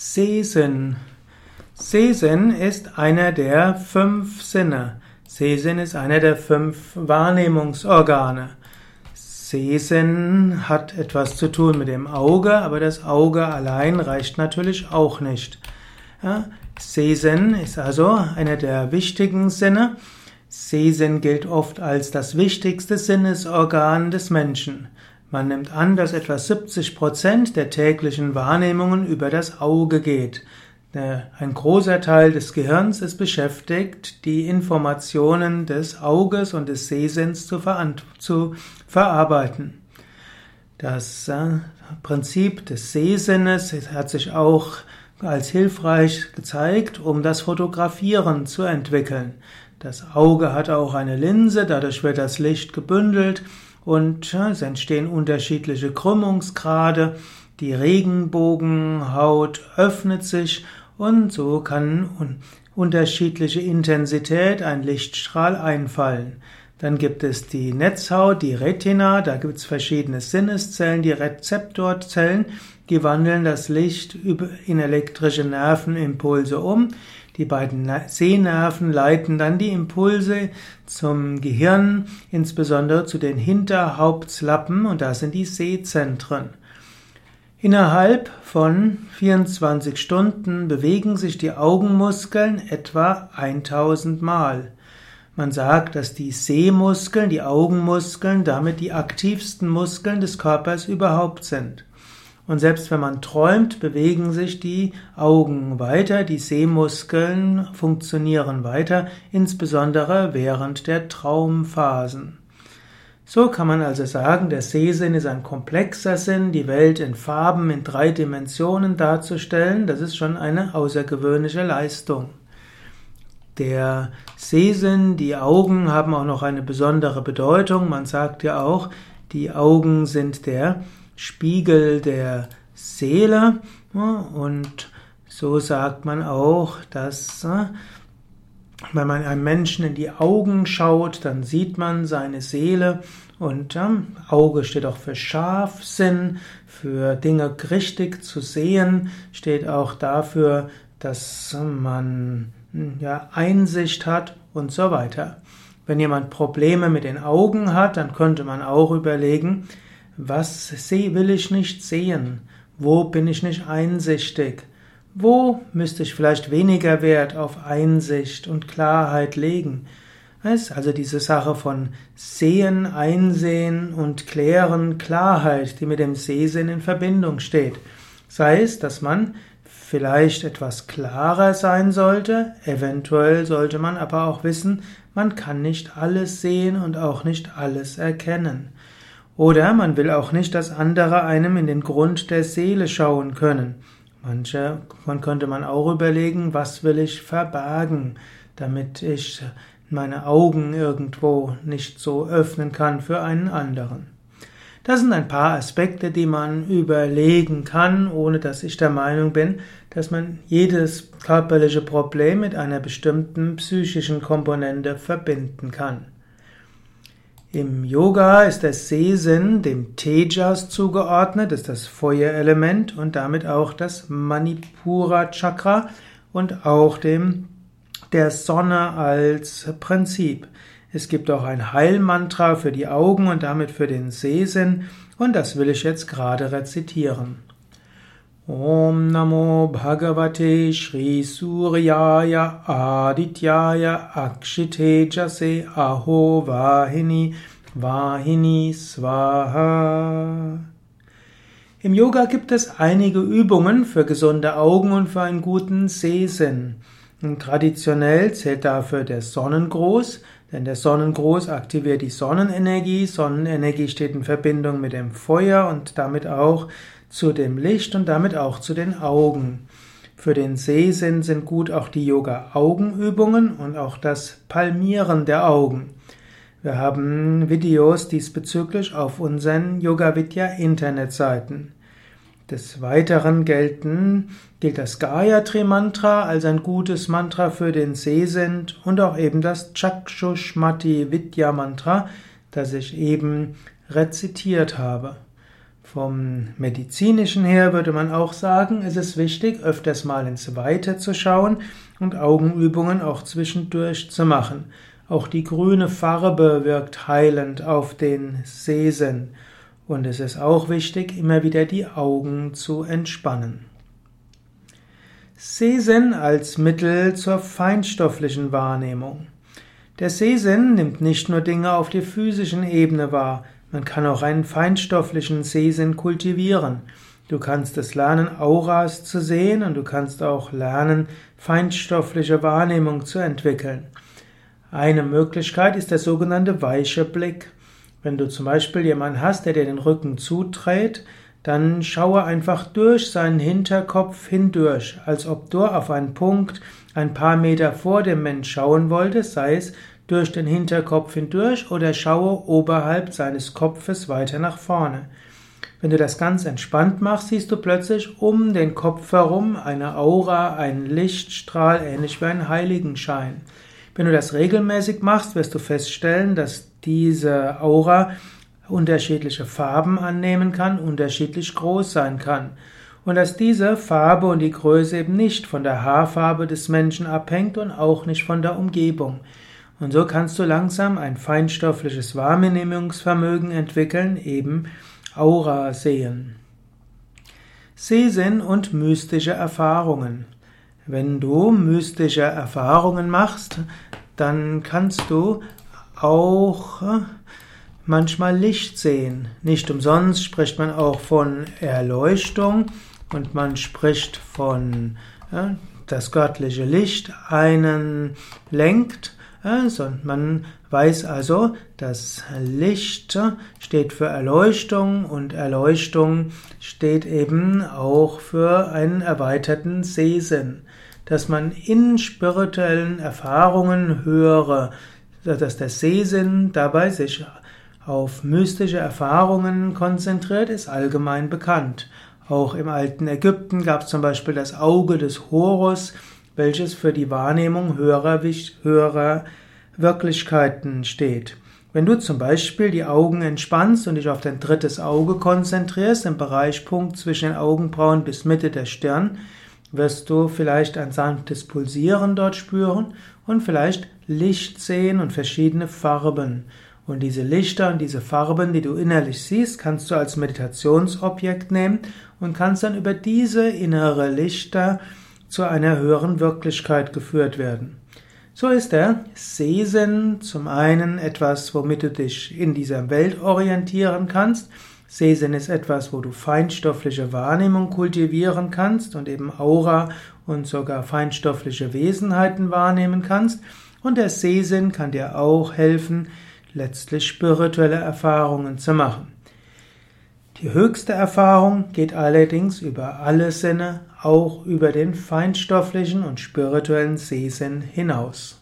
Sehsinn. Sehsinn ist einer der fünf Sinne. Sehsinn ist einer der fünf Wahrnehmungsorgane. Sehsinn hat etwas zu tun mit dem Auge, aber das Auge allein reicht natürlich auch nicht. Ja, Sehsinn ist also einer der wichtigen Sinne. Sehsinn gilt oft als das wichtigste Sinnesorgan des Menschen. Man nimmt an, dass etwa 70 Prozent der täglichen Wahrnehmungen über das Auge geht. Ein großer Teil des Gehirns ist beschäftigt, die Informationen des Auges und des Sehsinns zu, zu verarbeiten. Das äh, Prinzip des Sehsinnes hat sich auch als hilfreich gezeigt, um das Fotografieren zu entwickeln. Das Auge hat auch eine Linse, dadurch wird das Licht gebündelt und es entstehen unterschiedliche Krümmungsgrade. Die Regenbogenhaut öffnet sich und so kann unterschiedliche Intensität ein Lichtstrahl einfallen. Dann gibt es die Netzhaut, die Retina, da gibt es verschiedene Sinneszellen, die Rezeptorzellen, die wandeln das Licht in elektrische Nervenimpulse um. Die beiden Sehnerven leiten dann die Impulse zum Gehirn, insbesondere zu den Hinterhauptslappen, und da sind die Sehzentren. Innerhalb von 24 Stunden bewegen sich die Augenmuskeln etwa 1000 Mal. Man sagt, dass die Sehmuskeln, die Augenmuskeln damit die aktivsten Muskeln des Körpers überhaupt sind. Und selbst wenn man träumt, bewegen sich die Augen weiter, die Sehmuskeln funktionieren weiter, insbesondere während der Traumphasen. So kann man also sagen, der Sehsinn ist ein komplexer Sinn, die Welt in Farben in drei Dimensionen darzustellen, das ist schon eine außergewöhnliche Leistung. Der Sehsinn, die Augen haben auch noch eine besondere Bedeutung. Man sagt ja auch, die Augen sind der Spiegel der Seele. Und so sagt man auch, dass wenn man einem Menschen in die Augen schaut, dann sieht man seine Seele. Und ähm, Auge steht auch für Scharfsinn, für Dinge richtig zu sehen, steht auch dafür, dass man hm, ja, Einsicht hat und so weiter. Wenn jemand Probleme mit den Augen hat, dann könnte man auch überlegen, was will ich nicht sehen? Wo bin ich nicht einsichtig? Wo müsste ich vielleicht weniger Wert auf Einsicht und Klarheit legen? Also diese Sache von Sehen, Einsehen und Klären, Klarheit, die mit dem Sehsinn in Verbindung steht. Sei es, dass man vielleicht etwas klarer sein sollte, eventuell sollte man aber auch wissen, man kann nicht alles sehen und auch nicht alles erkennen. Oder man will auch nicht, dass andere einem in den Grund der Seele schauen können. Manche, man könnte man auch überlegen, was will ich verbergen, damit ich meine Augen irgendwo nicht so öffnen kann für einen anderen. Das sind ein paar Aspekte, die man überlegen kann, ohne dass ich der Meinung bin, dass man jedes körperliche Problem mit einer bestimmten psychischen Komponente verbinden kann. Im Yoga ist der Sehsinn dem Tejas zugeordnet, ist das Feuerelement und damit auch das Manipura Chakra und auch dem der Sonne als Prinzip. Es gibt auch ein Heilmantra für die Augen und damit für den Sehsinn und das will ich jetzt gerade rezitieren. Om Namo Bhagavate Shri Suryaya Adityaya Akshite Jase Aho Vahini Vahini Swaha. Im Yoga gibt es einige Übungen für gesunde Augen und für einen guten Sehsinn. Traditionell zählt dafür der Sonnengruß, denn der Sonnengruß aktiviert die Sonnenenergie. Sonnenenergie steht in Verbindung mit dem Feuer und damit auch zu dem Licht und damit auch zu den Augen. Für den Sehsinn sind gut auch die Yoga-Augenübungen und auch das Palmieren der Augen. Wir haben Videos diesbezüglich auf unseren Yoga Vidya Internetseiten. Des Weiteren gelten, gilt das Gayatri Mantra als ein gutes Mantra für den Sehsinn und auch eben das Chakshushmati Vidya Mantra, das ich eben rezitiert habe. Vom medizinischen her würde man auch sagen, es ist wichtig, öfters mal ins Weite zu schauen und Augenübungen auch zwischendurch zu machen. Auch die grüne Farbe wirkt heilend auf den Sehsinn. Und es ist auch wichtig, immer wieder die Augen zu entspannen. Sehsinn als Mittel zur feinstofflichen Wahrnehmung. Der Sehsinn nimmt nicht nur Dinge auf der physischen Ebene wahr, man kann auch einen feinstofflichen Sehsinn kultivieren. Du kannst es lernen, Auras zu sehen und du kannst auch lernen, feinstoffliche Wahrnehmung zu entwickeln. Eine Möglichkeit ist der sogenannte weiche Blick. Wenn du zum Beispiel jemanden hast, der dir den Rücken zudreht, dann schaue einfach durch seinen Hinterkopf hindurch, als ob du auf einen Punkt ein paar Meter vor dem Mensch schauen wolltest, sei es durch den Hinterkopf hindurch oder schaue oberhalb seines Kopfes weiter nach vorne. Wenn du das ganz entspannt machst, siehst du plötzlich um den Kopf herum eine Aura, einen Lichtstrahl, ähnlich wie ein Heiligenschein. Wenn du das regelmäßig machst, wirst du feststellen, dass diese Aura unterschiedliche Farben annehmen kann, unterschiedlich groß sein kann. Und dass diese Farbe und die Größe eben nicht von der Haarfarbe des Menschen abhängt und auch nicht von der Umgebung. Und so kannst du langsam ein feinstoffliches Wahrnehmungsvermögen entwickeln, eben Aura sehen. Sehsinn und mystische Erfahrungen. Wenn du mystische Erfahrungen machst, dann kannst du auch manchmal Licht sehen. Nicht umsonst spricht man auch von Erleuchtung und man spricht von ja, das göttliche Licht einen lenkt also man weiß also, dass Licht steht für Erleuchtung und Erleuchtung steht eben auch für einen erweiterten Sehsinn. Dass man in spirituellen Erfahrungen höre, dass der Sehsinn dabei sich auf mystische Erfahrungen konzentriert, ist allgemein bekannt. Auch im alten Ägypten gab es zum Beispiel das Auge des Horus, welches für die Wahrnehmung höherer, höherer Wirklichkeiten steht. Wenn du zum Beispiel die Augen entspannst und dich auf dein drittes Auge konzentrierst, im Bereichpunkt zwischen den Augenbrauen bis Mitte der Stirn, wirst du vielleicht ein sanftes Pulsieren dort spüren und vielleicht Licht sehen und verschiedene Farben. Und diese Lichter und diese Farben, die du innerlich siehst, kannst du als Meditationsobjekt nehmen und kannst dann über diese innere Lichter zu einer höheren Wirklichkeit geführt werden. So ist der Sehsinn zum einen etwas, womit du dich in dieser Welt orientieren kannst. Sehsinn ist etwas, wo du feinstoffliche Wahrnehmung kultivieren kannst und eben Aura und sogar feinstoffliche Wesenheiten wahrnehmen kannst. Und der Sehsinn kann dir auch helfen, letztlich spirituelle Erfahrungen zu machen. Die höchste Erfahrung geht allerdings über alle Sinne, auch über den feinstofflichen und spirituellen Sehsinn hinaus.